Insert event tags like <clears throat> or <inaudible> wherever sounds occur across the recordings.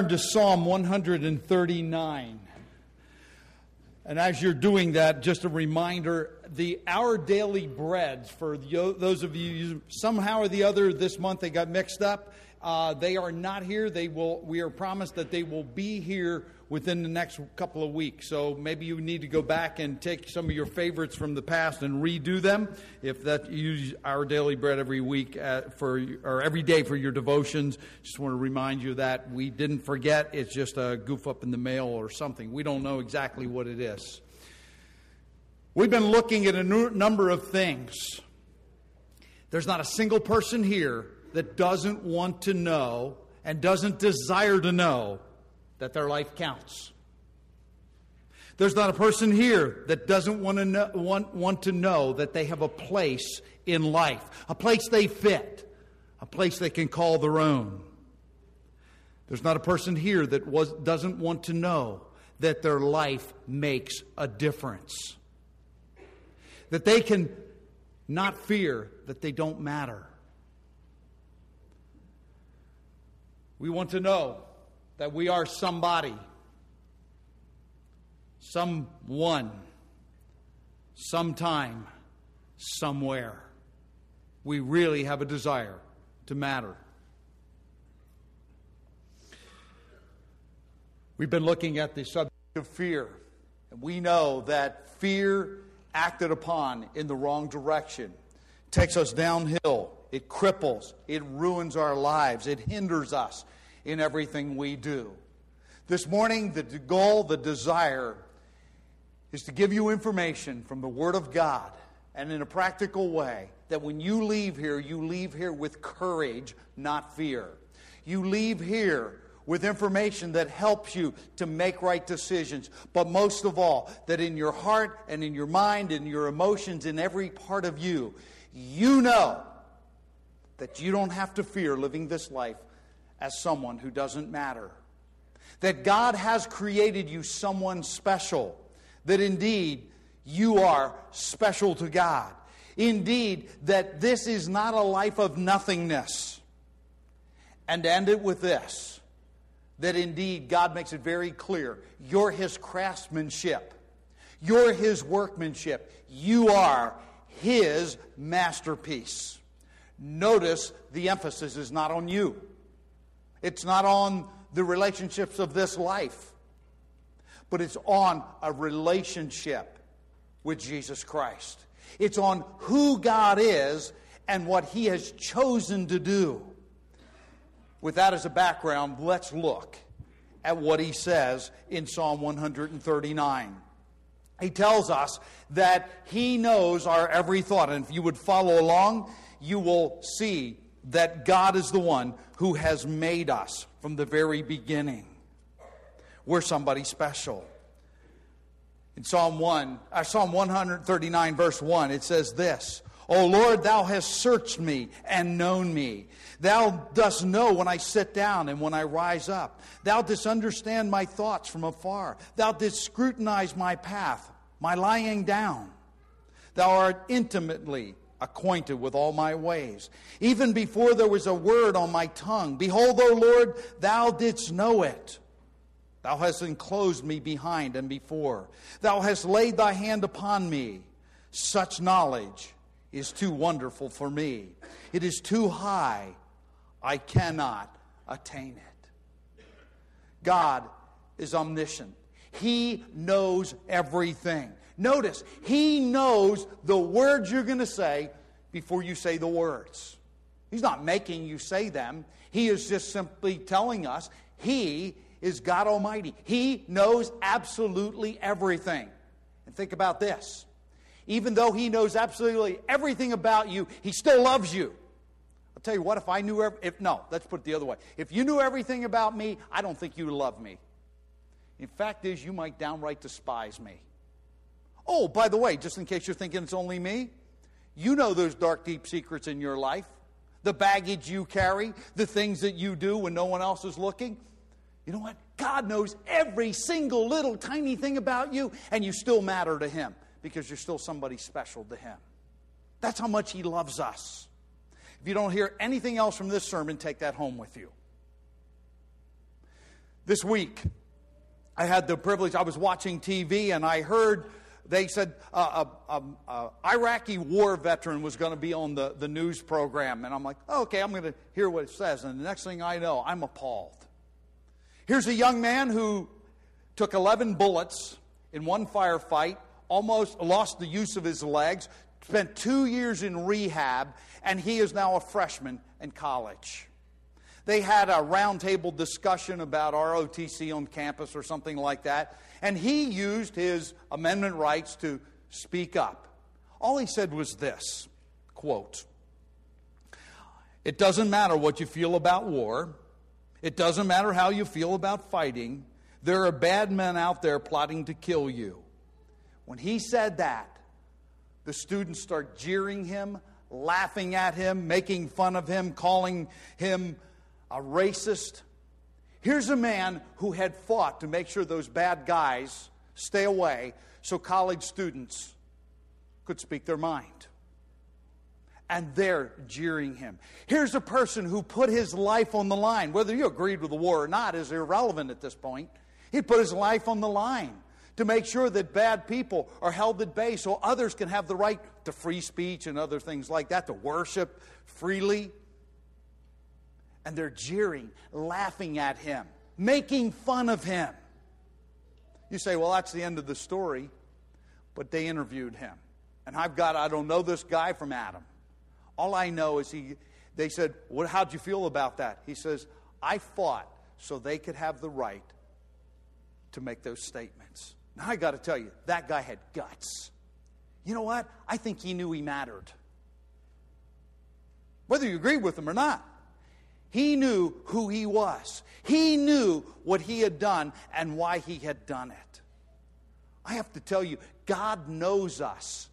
turn to Psalm 139. And as you're doing that, just a reminder the Our Daily Breads, for those of you somehow or the other this month they got mixed up, uh, they are not here. They will. We are promised that they will be here within the next couple of weeks. So maybe you need to go back and take some of your favorites from the past and redo them. If that use our daily bread every week uh, for or every day for your devotions, just want to remind you that we didn't forget. It's just a goof up in the mail or something. We don't know exactly what it is. We've been looking at a number of things. There's not a single person here that doesn't want to know and doesn't desire to know that their life counts. There's not a person here that doesn't want to know, want, want to know that they have a place in life, a place they fit, a place they can call their own. There's not a person here that was, doesn't want to know that their life makes a difference. That they can not fear that they don't matter. We want to know that we are somebody, someone, sometime, somewhere. We really have a desire to matter. We've been looking at the subject of fear, and we know that fear acted upon in the wrong direction. Takes us downhill it cripples, it ruins our lives, it hinders us in everything we do. This morning, the goal, the desire, is to give you information from the Word of God and in a practical way that when you leave here, you leave here with courage, not fear. You leave here with information that helps you to make right decisions. But most of all, that in your heart and in your mind and your emotions, in every part of you, you know that you don't have to fear living this life as someone who doesn't matter. That God has created you someone special. That indeed you are special to God. Indeed, that this is not a life of nothingness. And end it with this that indeed God makes it very clear you're His craftsmanship, you're His workmanship, you are His masterpiece. Notice the emphasis is not on you, it's not on the relationships of this life, but it's on a relationship with Jesus Christ. It's on who God is and what He has chosen to do. With that as a background, let's look at what He says in Psalm 139. He tells us that He knows our every thought. And if you would follow along, you will see that God is the one who has made us from the very beginning. We're somebody special. In Psalm 1, uh, Psalm 139, verse 1, it says this O Lord, thou hast searched me and known me. Thou dost know when I sit down and when I rise up. Thou didst understand my thoughts from afar. Thou didst scrutinize my path, my lying down. Thou art intimately acquainted with all my ways. Even before there was a word on my tongue, behold, O Lord, thou didst know it. Thou hast enclosed me behind and before. Thou hast laid thy hand upon me. Such knowledge is too wonderful for me. It is too high. I cannot attain it. God is omniscient. He knows everything. Notice, he knows the words you're going to say before you say the words. He's not making you say them. He is just simply telling us he is God Almighty. He knows absolutely everything. And think about this. Even though he knows absolutely everything about you, he still loves you. I'll tell you what, if I knew, every, if no, let's put it the other way. If you knew everything about me, I don't think you would love me. In fact is, you might downright despise me. Oh, by the way, just in case you're thinking it's only me, you know those dark, deep secrets in your life. The baggage you carry, the things that you do when no one else is looking. You know what? God knows every single little tiny thing about you, and you still matter to Him because you're still somebody special to Him. That's how much He loves us. If you don't hear anything else from this sermon, take that home with you. This week, I had the privilege, I was watching TV and I heard they said uh, a, a, a, Iraqi war veteran was going to be on the, the news program. And I'm like, oh, okay, I'm going to hear what it says. And the next thing I know, I'm appalled. Here's a young man who took 11 bullets in one firefight, almost lost the use of his legs, spent two years in rehab, and he is now a freshman in college. They had a roundtable discussion about ROTC on campus or something like that, and he used his amendment rights to speak up. All he said was this quote, It doesn't matter what you feel about war, it doesn't matter how you feel about fighting. There are bad men out there plotting to kill you. When he said that, the students start jeering him, laughing at him, making fun of him, calling him a racist. Here's a man who had fought to make sure those bad guys stay away so college students could speak their mind. And they're jeering him. Here's a person who put his life on the line. Whether you agreed with the war or not is irrelevant at this point. He put his life on the line to make sure that bad people are held at bay so others can have the right to free speech and other things like that, to worship freely and they're jeering, laughing at him, making fun of him. You say, well, that's the end of the story. But they interviewed him. And I've got, I don't know this guy from Adam. All I know is he, they said, what, how'd you feel about that? He says, I fought so they could have the right to make those statements. Now, I got to tell you, that guy had guts. You know what? I think he knew he mattered. Whether you agree with him or not. He knew who he was. He knew what he had done and why he had done it. I have to tell you, God knows us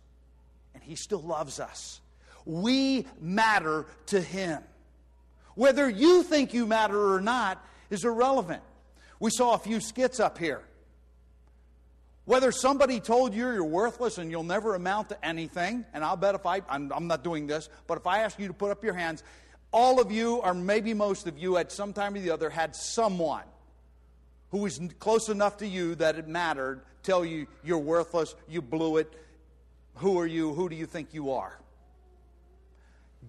and he still loves us. We matter to him. Whether you think you matter or not is irrelevant. We saw a few skits up here. Whether somebody told you you're worthless and you'll never amount to anything, and I'll bet if I, I'm, I'm not doing this, but if I ask you to put up your hands, all of you, or maybe most of you, at some time or the other, had someone who was close enough to you that it mattered tell you you're worthless, you blew it. Who are you? Who do you think you are?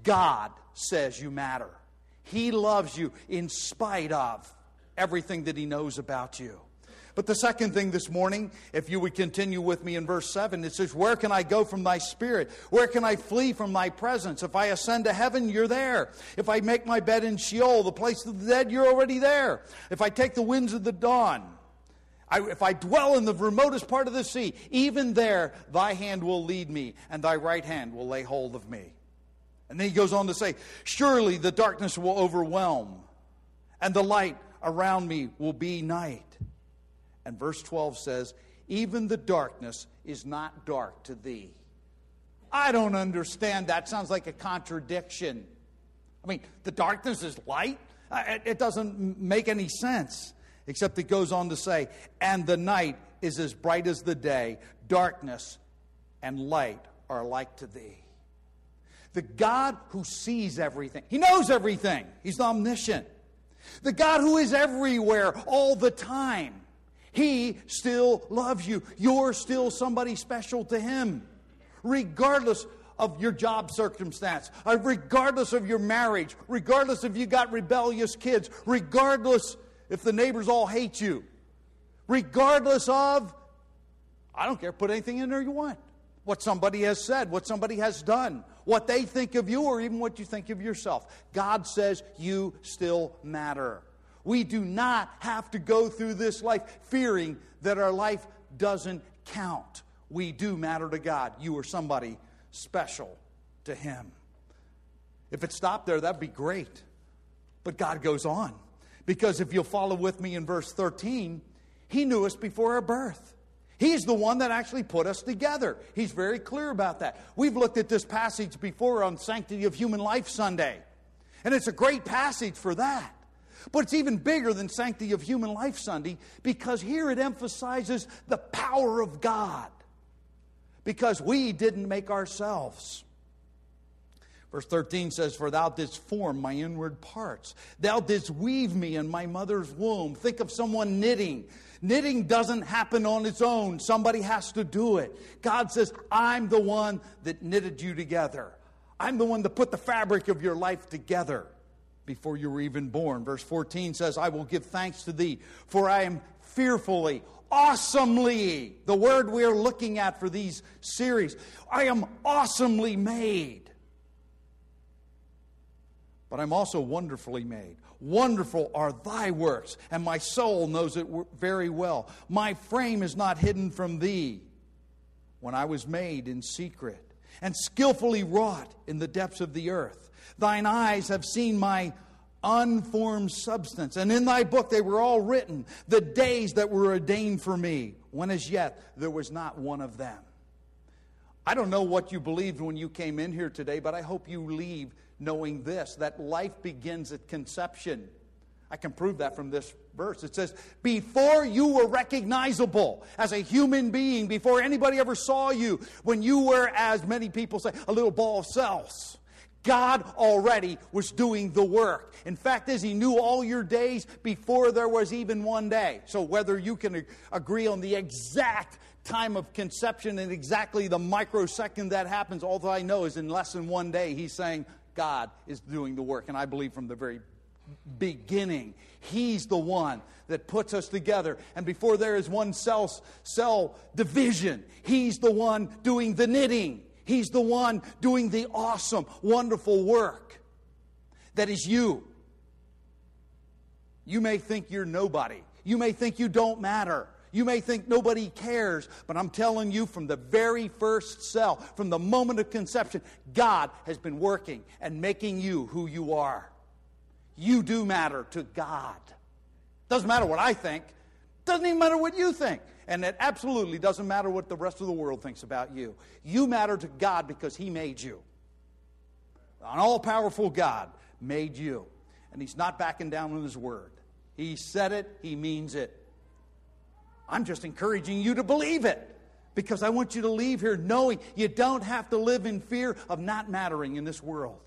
God says you matter. He loves you in spite of everything that He knows about you. But the second thing this morning, if you would continue with me in verse 7, it says, Where can I go from thy spirit? Where can I flee from thy presence? If I ascend to heaven, you're there. If I make my bed in Sheol, the place of the dead, you're already there. If I take the winds of the dawn, I, if I dwell in the remotest part of the sea, even there thy hand will lead me, and thy right hand will lay hold of me. And then he goes on to say, Surely the darkness will overwhelm, and the light around me will be night. And verse 12 says, Even the darkness is not dark to thee. I don't understand that. Sounds like a contradiction. I mean, the darkness is light? It doesn't make any sense, except it goes on to say, And the night is as bright as the day, darkness and light are alike to thee. The God who sees everything, He knows everything, He's omniscient. The God who is everywhere all the time he still loves you. You're still somebody special to Him, regardless of your job circumstance, uh, regardless of your marriage, regardless if you got rebellious kids, regardless if the neighbors all hate you, regardless of, I don't care, put anything in there you want. What somebody has said, what somebody has done, what they think of you, or even what you think of yourself. God says you still matter. We do not have to go through this life fearing that our life doesn't count. We do matter to God. You are somebody special to Him. If it stopped there, that'd be great. But God goes on. Because if you'll follow with me in verse 13, He knew us before our birth. He's the one that actually put us together. He's very clear about that. We've looked at this passage before on Sanctity of Human Life Sunday, and it's a great passage for that. But it's even bigger than Sanctity of Human Life Sunday because here it emphasizes the power of God because we didn't make ourselves. Verse 13 says, For thou didst form my inward parts. Thou didst weave me in my mother's womb. Think of someone knitting. Knitting doesn't happen on its own, somebody has to do it. God says, I'm the one that knitted you together. I'm the one that put the fabric of your life together before you were even born. Verse 14 says, I will give thanks to thee, for I am fearfully, awesomely, the word we're looking at for these series. I am awesomely made. But I'm also wonderfully made. Wonderful are thy works, and my soul knows it very well. My frame is not hidden from thee when I was made in secret, and skillfully wrought in the depths of the earth. Thine eyes have seen my unformed substance, and in thy book they were all written, the days that were ordained for me, when as yet there was not one of them. I don't know what you believed when you came in here today, but I hope you leave knowing this that life begins at conception. I can prove that from this verse. It says, Before you were recognizable as a human being, before anybody ever saw you, when you were, as many people say, a little ball of cells. God already was doing the work. In fact, is He knew all your days before there was even one day. So whether you can agree on the exact time of conception and exactly the microsecond that happens, all that I know is in less than one day, He's saying, God is doing the work. And I believe from the very beginning, He's the one that puts us together. And before there is one cell, cell division, He's the one doing the knitting. He's the one doing the awesome, wonderful work that is you. You may think you're nobody. You may think you don't matter. You may think nobody cares, but I'm telling you from the very first cell, from the moment of conception, God has been working and making you who you are. You do matter to God. Doesn't matter what I think, doesn't even matter what you think. And it absolutely doesn't matter what the rest of the world thinks about you. You matter to God because He made you. An all powerful God made you. And He's not backing down on His word. He said it, He means it. I'm just encouraging you to believe it because I want you to leave here knowing you don't have to live in fear of not mattering in this world.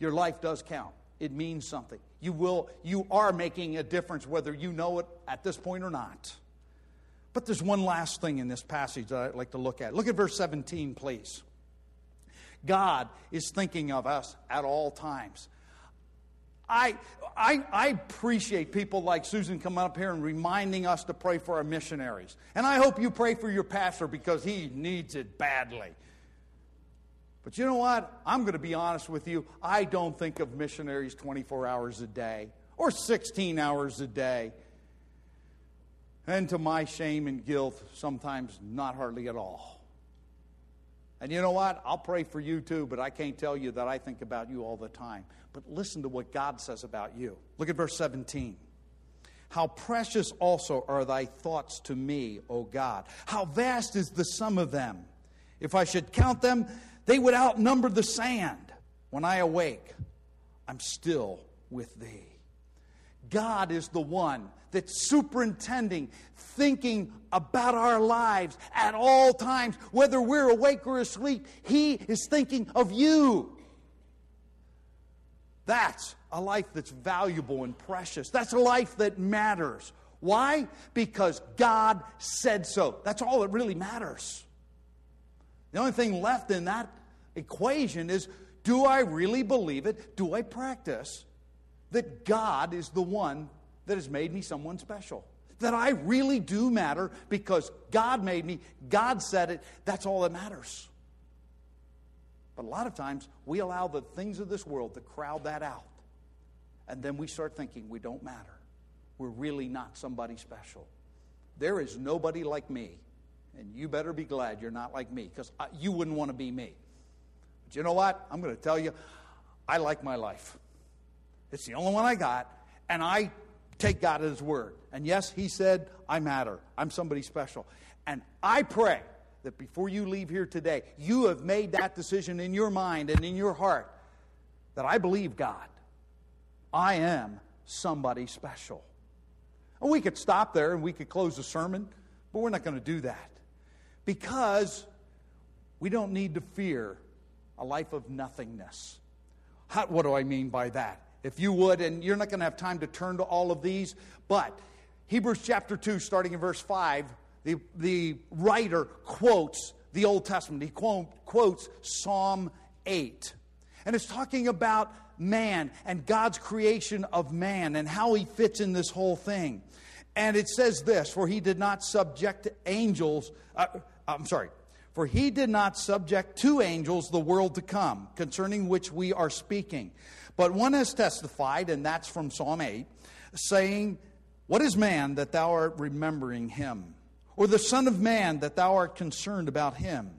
Your life does count. It means something. You will you are making a difference whether you know it at this point or not. But there's one last thing in this passage that I'd like to look at. Look at verse 17, please. God is thinking of us at all times. I, I, I, appreciate people like Susan coming up here and reminding us to pray for our missionaries. And I hope you pray for your pastor because he needs it badly. But you know what? I'm going to be honest with you. I don't think of missionaries 24 hours a day or 16 hours a day. And to my shame and guilt, sometimes not hardly at all. And you know what? I'll pray for you too, but I can't tell you that I think about you all the time. But listen to what God says about you. Look at verse 17. How precious also are thy thoughts to me, O God. How vast is the sum of them. If I should count them, they would outnumber the sand. When I awake, I'm still with thee. God is the one that's superintending, thinking about our lives at all times, whether we're awake or asleep. He is thinking of you. That's a life that's valuable and precious. That's a life that matters. Why? Because God said so. That's all that really matters. The only thing left in that equation is do I really believe it? Do I practice that God is the one that has made me someone special? That I really do matter because God made me, God said it, that's all that matters. But a lot of times we allow the things of this world to crowd that out. And then we start thinking we don't matter. We're really not somebody special. There is nobody like me. And you better be glad you're not like me because you wouldn't want to be me. But you know what? I'm going to tell you, I like my life. It's the only one I got. And I take God at His word. And yes, He said, I matter. I'm somebody special. And I pray that before you leave here today, you have made that decision in your mind and in your heart that I believe God. I am somebody special. And we could stop there and we could close the sermon, but we're not going to do that because we don't need to fear a life of nothingness. How, what do I mean by that? If you would, and you're not going to have time to turn to all of these, but Hebrews chapter 2, starting in verse 5, the, the writer quotes the Old Testament. He quote, quotes Psalm 8. And it's talking about man and God's creation of man and how he fits in this whole thing. And it says this For he did not subject angels, uh, I'm sorry, for he did not subject to angels the world to come, concerning which we are speaking. But one has testified, and that's from Psalm 8, saying, What is man that thou art remembering him? Or the Son of Man that thou art concerned about him?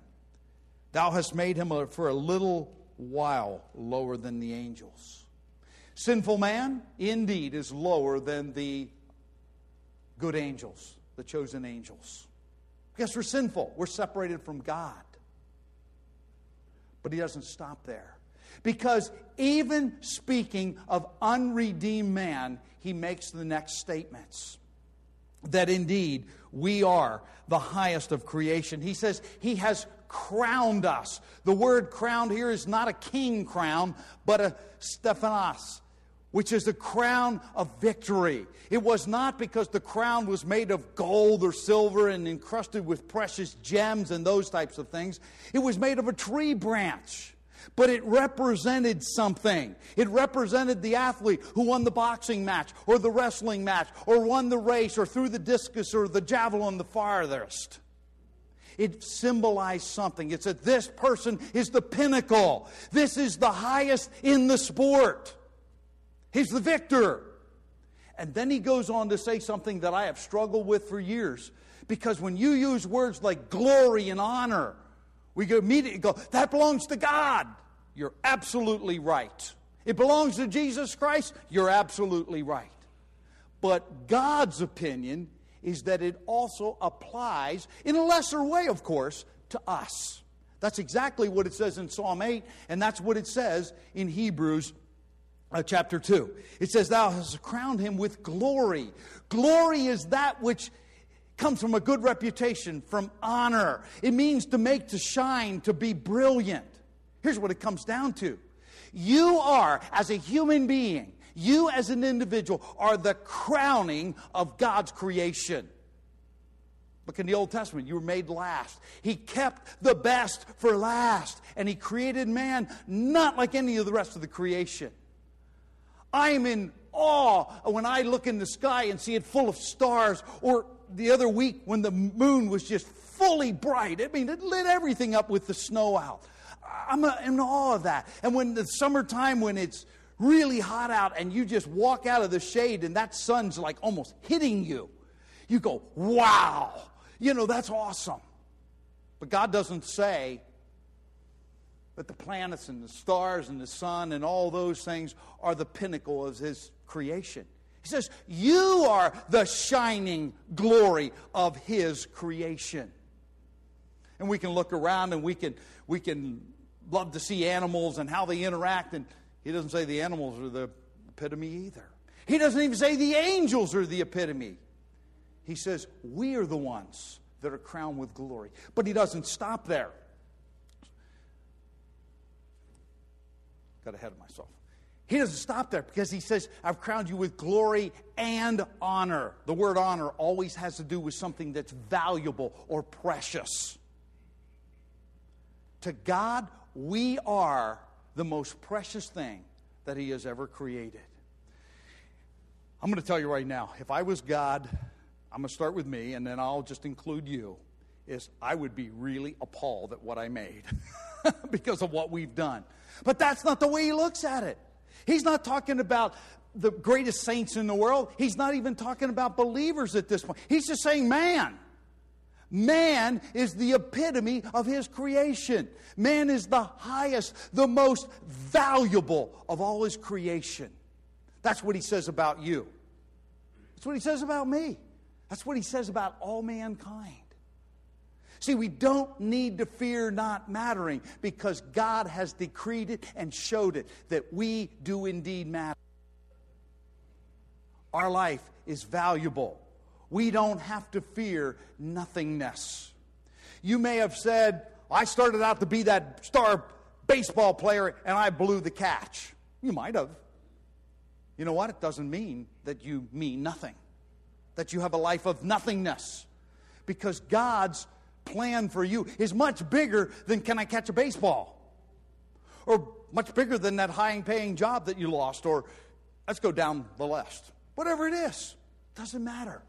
Thou hast made him for a little while lower than the angels. Sinful man, indeed, is lower than the good angels, the chosen angels. Because we're sinful, we're separated from God. But he doesn't stop there. Because even speaking of unredeemed man, he makes the next statements that indeed we are the highest of creation. He says he has crowned us. The word crowned here is not a king crown, but a Stephanos, which is the crown of victory. It was not because the crown was made of gold or silver and encrusted with precious gems and those types of things. It was made of a tree branch. But it represented something. It represented the athlete who won the boxing match or the wrestling match or won the race or threw the discus or the javelin the farthest it symbolized something. It said, This person is the pinnacle. This is the highest in the sport. He's the victor. And then he goes on to say something that I have struggled with for years. Because when you use words like glory and honor, we immediately go, that belongs to God. You're absolutely right. It belongs to Jesus Christ. You're absolutely right. But God's opinion is that it also applies, in a lesser way, of course, to us. That's exactly what it says in Psalm 8, and that's what it says in Hebrews uh, chapter 2. It says, Thou hast crowned him with glory. Glory is that which comes from a good reputation, from honor. It means to make, to shine, to be brilliant. Here's what it comes down to you are, as a human being, you, as an individual, are the crowning of God's creation. Look in the Old Testament, you were made last. He kept the best for last, and He created man not like any of the rest of the creation. I am in awe when I look in the sky and see it full of stars, or the other week when the moon was just fully bright. I mean, it lit everything up with the snow out. I'm uh, in awe of that. And when the summertime, when it's really hot out and you just walk out of the shade and that sun's like almost hitting you, you go, wow, you know, that's awesome. But God doesn't say that the planets and the stars and the sun and all those things are the pinnacle of His creation. He says, You are the shining glory of His creation. And we can look around and we can, we can love to see animals and how they interact. And he doesn't say the animals are the epitome either. He doesn't even say the angels are the epitome. He says we are the ones that are crowned with glory. But he doesn't stop there. Got ahead of myself. He doesn't stop there because he says, I've crowned you with glory and honor. The word honor always has to do with something that's valuable or precious. To God, we are the most precious thing that He has ever created. I'm going to tell you right now if I was God, I'm going to start with me and then I'll just include you, is I would be really appalled at what I made <laughs> because of what we've done. But that's not the way He looks at it. He's not talking about the greatest saints in the world. He's not even talking about believers at this point. He's just saying, man. Man is the epitome of his creation. Man is the highest, the most valuable of all his creation. That's what he says about you. That's what he says about me. That's what he says about all mankind. See, we don't need to fear not mattering because God has decreed it and showed it that we do indeed matter. Our life is valuable we don't have to fear nothingness. You may have said, I started out to be that star baseball player and I blew the catch. You might have. You know what? It doesn't mean that you mean nothing, that you have a life of nothingness. Because God's plan for you is much bigger than can I catch a baseball? Or much bigger than that high paying job that you lost, or let's go down the list. Whatever it is, doesn't matter.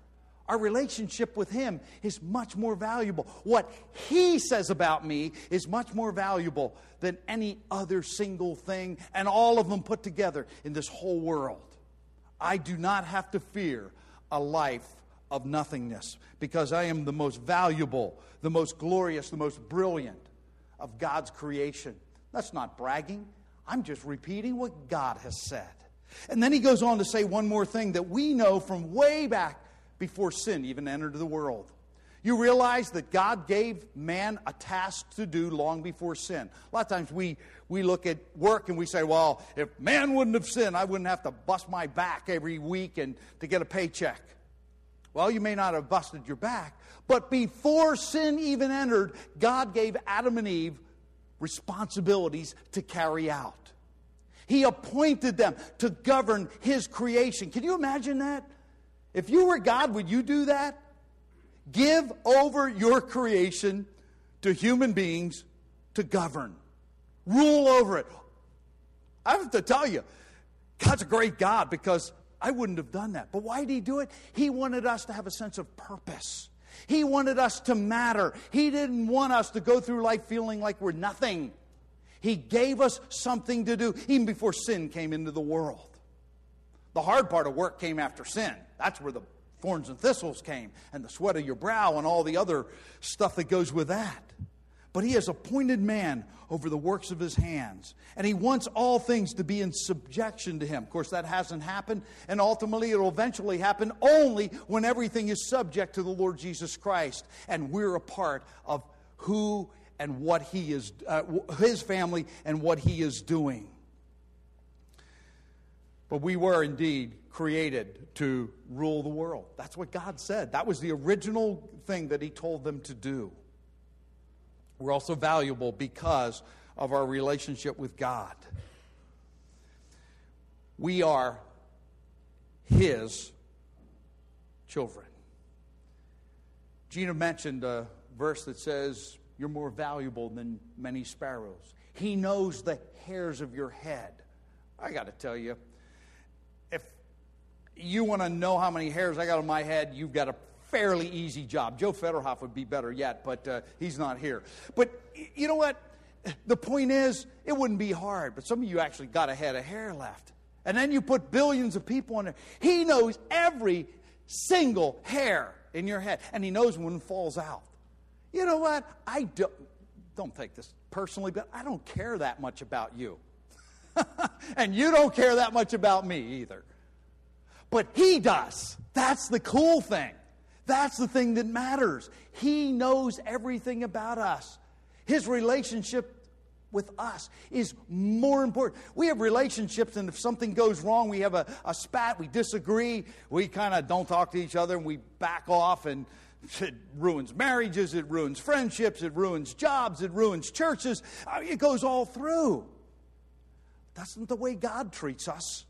Our relationship with Him is much more valuable. What He says about me is much more valuable than any other single thing and all of them put together in this whole world. I do not have to fear a life of nothingness because I am the most valuable, the most glorious, the most brilliant of God's creation. That's not bragging. I'm just repeating what God has said. And then he goes on to say one more thing that we know from way back before sin even entered the world. You realize that God gave man a task to do long before sin. A lot of times we, we look at work and we say, well, if man wouldn't have sinned, I wouldn't have to bust my back every week and to get a paycheck. Well, you may not have busted your back, but before sin even entered, God gave Adam and Eve responsibilities to carry out. He appointed them to govern His creation. Can you imagine that? If you were God, would you do that? Give over your creation to human beings to govern, rule over it. I have to tell you, God's a great God because I wouldn't have done that. But why did He do it? He wanted us to have a sense of purpose. He wanted us to matter. He didn't want us to go through life feeling like we're nothing. He gave us something to do even before sin came into the world. The hard part of work came after sin. That's where the thorns and thistles came, and the sweat of your brow, and all the other stuff that goes with that. But he has appointed man over the works of his hands. And he wants all things to be in subjection to him. Of course, that hasn't happened. And ultimately, it'll eventually happen only when everything is subject to the Lord Jesus Christ. And we're a part of who and what he is, uh, his family and what he is doing. But we were indeed created to rule the world. That's what God said. That was the original thing that he told them to do. We're also valuable because of our relationship with God. We are His children. Gina mentioned a verse that says, You're more valuable than many sparrows. He knows the hairs of your head. I got to tell you, if you want to know how many hairs I got on my head, you've got a fairly easy job. Joe Federhoff would be better yet, but uh, he's not here. But you know what? The point is, it wouldn't be hard, but some of you actually got a head of hair left. And then you put billions of people in there. He knows every single hair in your head, and he knows when it falls out. You know what? I don't, don't take this personally, but I don't care that much about you. <laughs> and you don't care that much about me either. But he does. That's the cool thing. That's the thing that matters. He knows everything about us. His relationship with us is more important. We have relationships, and if something goes wrong, we have a, a spat, we disagree, we kind of don't talk to each other, and we back off, and it ruins marriages, it ruins friendships, it ruins jobs, it ruins churches. It goes all through. That's not the way God treats us.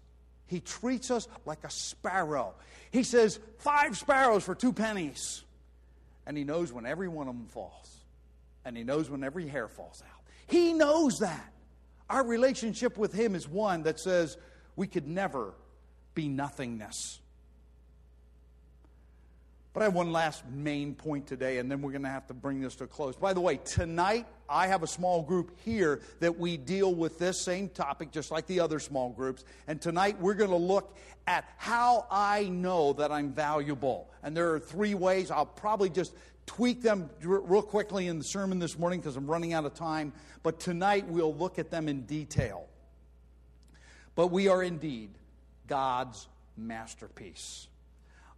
He treats us like a sparrow. He says, Five sparrows for two pennies. And he knows when every one of them falls, and he knows when every hair falls out. He knows that. Our relationship with him is one that says we could never be nothingness. But I have one last main point today, and then we're going to have to bring this to a close. By the way, tonight I have a small group here that we deal with this same topic, just like the other small groups. And tonight we're going to look at how I know that I'm valuable. And there are three ways. I'll probably just tweak them real quickly in the sermon this morning because I'm running out of time. But tonight we'll look at them in detail. But we are indeed God's masterpiece.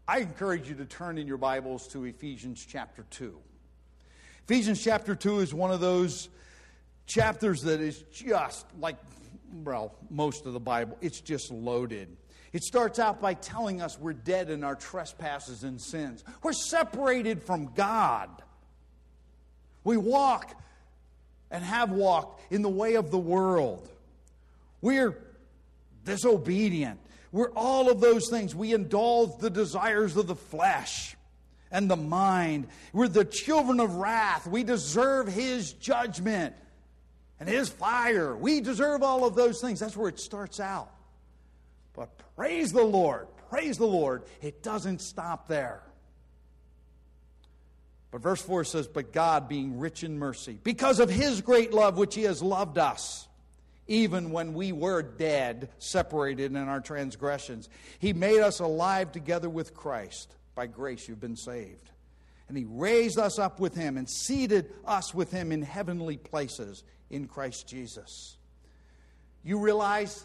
I encourage you to turn in your Bibles to Ephesians chapter 2. Ephesians chapter 2 is one of those chapters that is just like, well, most of the Bible, it's just loaded. It starts out by telling us we're dead in our trespasses and sins. We're separated from God. We walk and have walked in the way of the world. We're disobedient. We're all of those things. We indulge the desires of the flesh and the mind. We're the children of wrath. We deserve His judgment and His fire. We deserve all of those things. That's where it starts out. But praise the Lord, praise the Lord, it doesn't stop there. But verse 4 says, But God, being rich in mercy, because of His great love which He has loved us, even when we were dead, separated in our transgressions, He made us alive together with Christ. By grace you've been saved. And He raised us up with Him and seated us with Him in heavenly places in Christ Jesus. You realize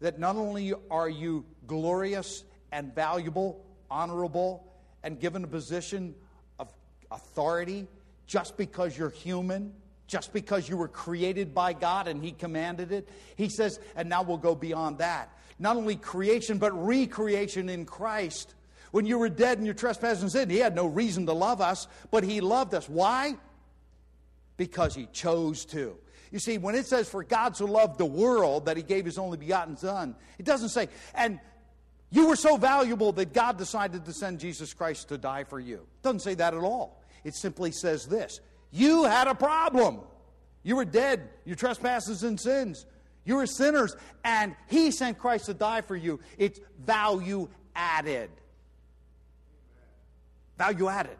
that not only are you glorious and valuable, honorable, and given a position of authority just because you're human, just because you were created by God and He commanded it. He says, and now we'll go beyond that. Not only creation, but recreation in Christ. When you were dead in your trespasses and sin, He had no reason to love us, but He loved us. Why? Because He chose to. You see, when it says, For God so loved the world that he gave his only begotten Son, it doesn't say, and you were so valuable that God decided to send Jesus Christ to die for you. It doesn't say that at all. It simply says this You had a problem. You were dead, your trespasses and sins. You were sinners, and he sent Christ to die for you. It's value added. Value added.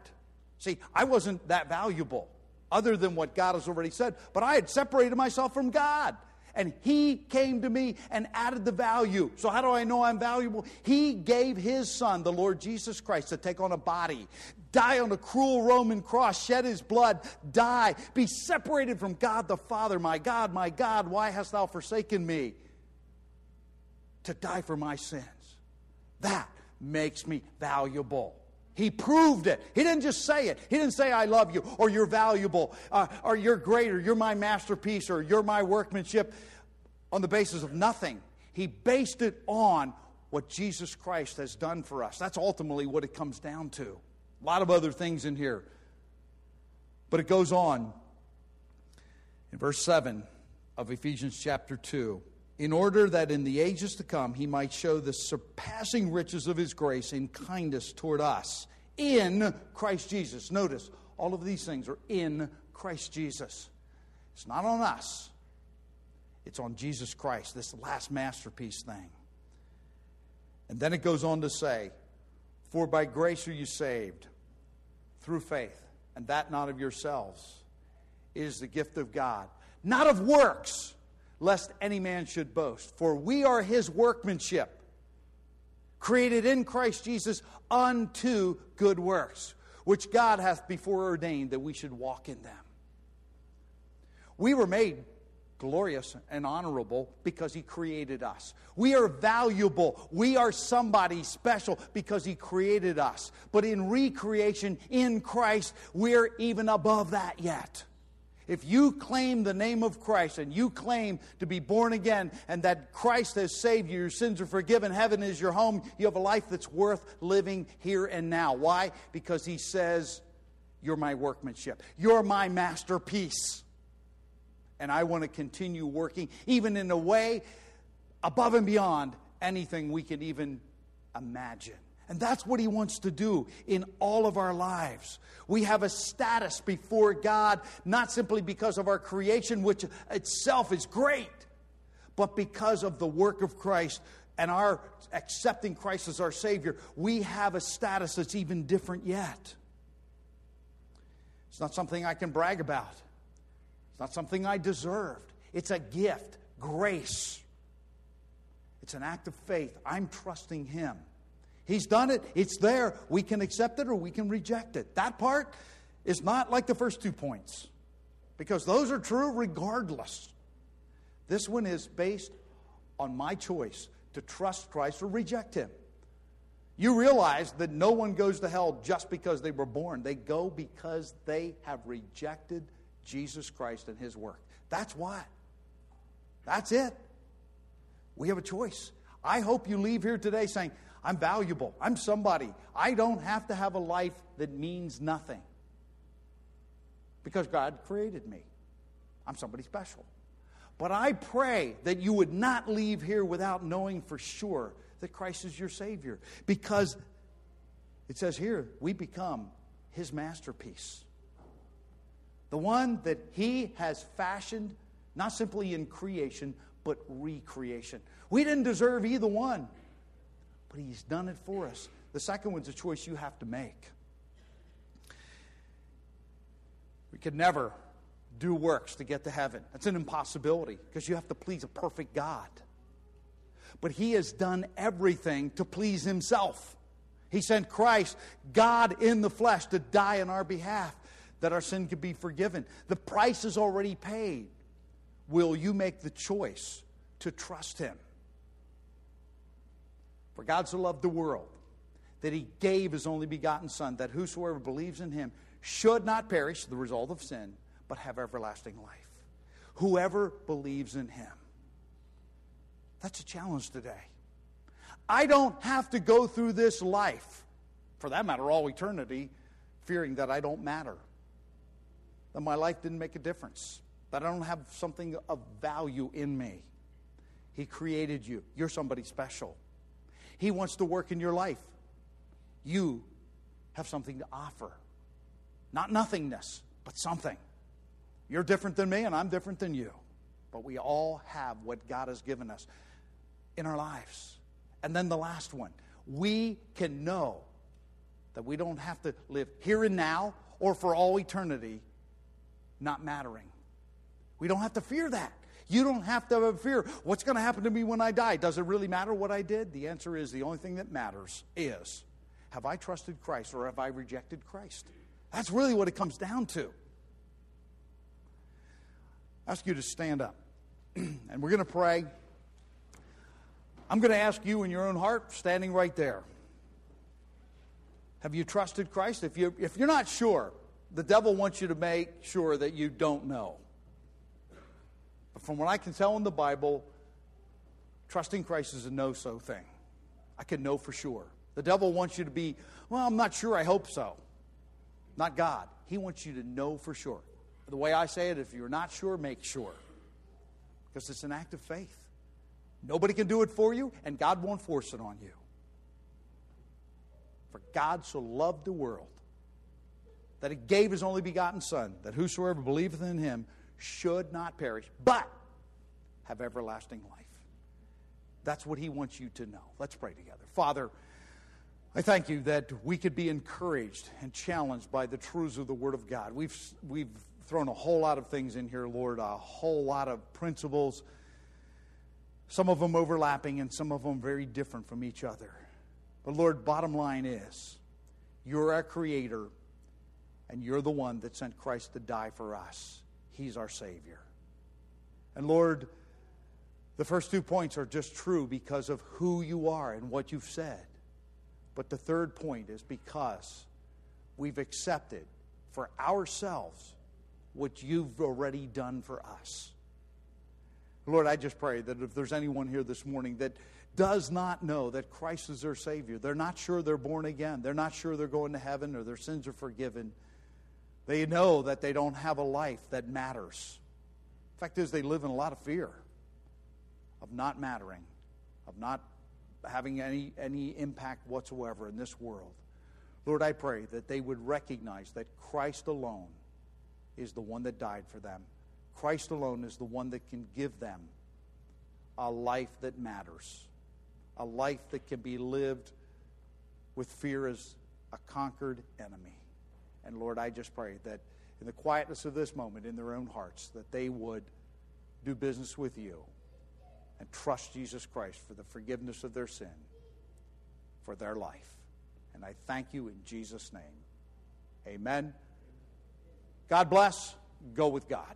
See, I wasn't that valuable other than what God has already said. But I had separated myself from God. And He came to me and added the value. So, how do I know I'm valuable? He gave His Son, the Lord Jesus Christ, to take on a body, die on a cruel Roman cross, shed His blood, die, be separated from God the Father. My God, my God, why hast Thou forsaken me? To die for my sins. That makes me valuable. He proved it. He didn't just say it. He didn't say, I love you, or you're valuable, uh, or you're great, or you're my masterpiece, or you're my workmanship on the basis of nothing. He based it on what Jesus Christ has done for us. That's ultimately what it comes down to. A lot of other things in here. But it goes on in verse 7 of Ephesians chapter 2 in order that in the ages to come he might show the surpassing riches of his grace in kindness toward us in Christ Jesus. Notice, all of these things are in Christ Jesus. It's not on us, it's on Jesus Christ, this last masterpiece thing. And then it goes on to say, For by grace are you saved through faith, and that not of yourselves. It is the gift of God, not of works lest any man should boast. For we are his workmanship, created in Christ Jesus unto good works, which God hath before ordained that we should walk in them. We were made glorious and honorable because he created us. We are valuable. We are somebody special because he created us. But in recreation in Christ, we're even above that yet. If you claim the name of Christ and you claim to be born again and that Christ has saved you, your sins are forgiven, heaven is your home, you have a life that's worth living here and now. Why? Because He says, You're my workmanship, you're my masterpiece. And I want to continue working, even in a way above and beyond anything we can even imagine. And that's what He wants to do in all of our lives. We have a status before God, not simply because of our creation, which itself is great, but because of the work of Christ and our accepting Christ as our Savior. We have a status that's even different yet. It's not something I can brag about, it's not something I deserved. It's a gift, grace. It's an act of faith. I'm trusting Him. He's done it. It's there. We can accept it or we can reject it. That part is not like the first two points because those are true regardless. This one is based on my choice to trust Christ or reject Him. You realize that no one goes to hell just because they were born, they go because they have rejected Jesus Christ and His work. That's why. That's it. We have a choice. I hope you leave here today saying, I'm valuable. I'm somebody. I don't have to have a life that means nothing because God created me. I'm somebody special. But I pray that you would not leave here without knowing for sure that Christ is your Savior. Because it says here, we become His masterpiece. The one that He has fashioned, not simply in creation, but recreation. We didn't deserve either one, but He's done it for us. The second one's a choice you have to make. We could never do works to get to heaven. That's an impossibility because you have to please a perfect God. But He has done everything to please Himself. He sent Christ, God in the flesh, to die on our behalf that our sin could be forgiven. The price is already paid. Will you make the choice to trust Him? For God so loved the world that He gave His only begotten Son, that whosoever believes in Him should not perish, the result of sin, but have everlasting life. Whoever believes in Him. That's a challenge today. I don't have to go through this life, for that matter, all eternity, fearing that I don't matter, that my life didn't make a difference, that I don't have something of value in me. He created you. You're somebody special. He wants to work in your life. You have something to offer. Not nothingness, but something. You're different than me, and I'm different than you. But we all have what God has given us in our lives. And then the last one we can know that we don't have to live here and now or for all eternity not mattering. We don't have to fear that. You don't have to have a fear. What's going to happen to me when I die? Does it really matter what I did? The answer is the only thing that matters is have I trusted Christ or have I rejected Christ? That's really what it comes down to. I ask you to stand up <clears throat> and we're going to pray. I'm going to ask you in your own heart, standing right there. Have you trusted Christ? If, you, if you're not sure, the devil wants you to make sure that you don't know. From what I can tell in the Bible, trusting Christ is a know so thing. I can know for sure. The devil wants you to be, well, I'm not sure, I hope so. Not God. He wants you to know for sure. The way I say it, if you're not sure, make sure. Because it's an act of faith. Nobody can do it for you, and God won't force it on you. For God so loved the world that he gave his only begotten Son, that whosoever believeth in him should not perish, but have everlasting life. That's what he wants you to know. Let's pray together. Father, I thank you that we could be encouraged and challenged by the truths of the Word of God. We've, we've thrown a whole lot of things in here, Lord, a whole lot of principles some of them overlapping and some of them very different from each other. But Lord, bottom line is, you're our creator, and you're the one that sent Christ to die for us. He's our Savior. And Lord, the first two points are just true because of who you are and what you've said. But the third point is because we've accepted for ourselves what you've already done for us. Lord, I just pray that if there's anyone here this morning that does not know that Christ is their Savior, they're not sure they're born again, they're not sure they're going to heaven or their sins are forgiven, they know that they don't have a life that matters. The fact is, they live in a lot of fear of not mattering, of not having any, any impact whatsoever in this world. Lord, I pray that they would recognize that Christ alone is the one that died for them. Christ alone is the one that can give them a life that matters, a life that can be lived with fear as a conquered enemy. And Lord, I just pray that in the quietness of this moment, in their own hearts, that they would do business with you and trust Jesus Christ for the forgiveness of their sin, for their life. And I thank you in Jesus' name. Amen. God bless. Go with God.